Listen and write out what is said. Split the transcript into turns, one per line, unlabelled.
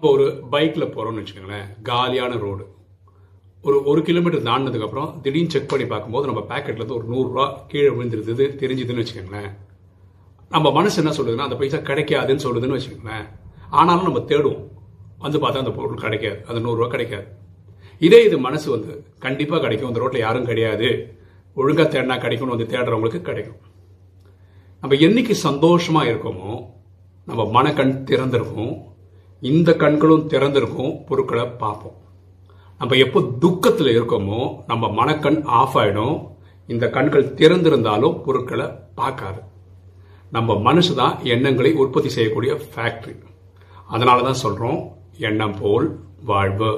நம்ம ஒரு பைக்கில் போகிறோம்னு வச்சுக்கோங்களேன் காலியான ரோடு ஒரு ஒரு கிலோமீட்டர் தாண்டினதுக்கப்புறம் திடீர்னு செக் பண்ணி பார்க்கும்போது நம்ம பேக்கெட்லேருந்து ஒரு நூறுரூவா கீழே விழுந்துருது தெரிஞ்சுதுன்னு வச்சுக்கோங்களேன். நம்ம மனசு என்ன சொல்லுதுன்னா அந்த பைசா கிடைக்காதுன்னு சொல்லுதுன்னு வச்சுக்கோங்களேன். ஆனாலும் நம்ம தேடுவோம். வந்து பார்த்தா அந்த பொருள் கிடைக்காது அந்த நூறுரூவா கிடைக்காது. இதே இது மனசு வந்து கண்டிப்பாக கிடைக்கும். இந்த ரோட்டில் யாரும் கிடையாது. ஒழுங்காக தேடினா கிடைக்கும்னு வந்து தேடுறவங்களுக்கு கிடைக்கும். நம்ம என்னைக்கு சந்தோஷமாக இருக்கோமோ நம்ம மனக்கண் திறந்திருக்கும் இந்த கண்களும் திறந்திருக்கும் பொருட்களை பார்ப்போம். நம்ம எப்போ துக்கத்தில் இருக்கோமோ நம்ம மனக்கண் ஆஃப் ஆயிடும். இந்த கண்கள் திறந்திருந்தாலும் பொருட்களை பார்க்காது. நம்ம மனசு தான் எண்ணங்களை உற்பத்தி செய்யக்கூடிய ஃபேக்ட்ரி அதனால தான் சொல்கிறோம் எண்ணம் போல் வாழ்வு.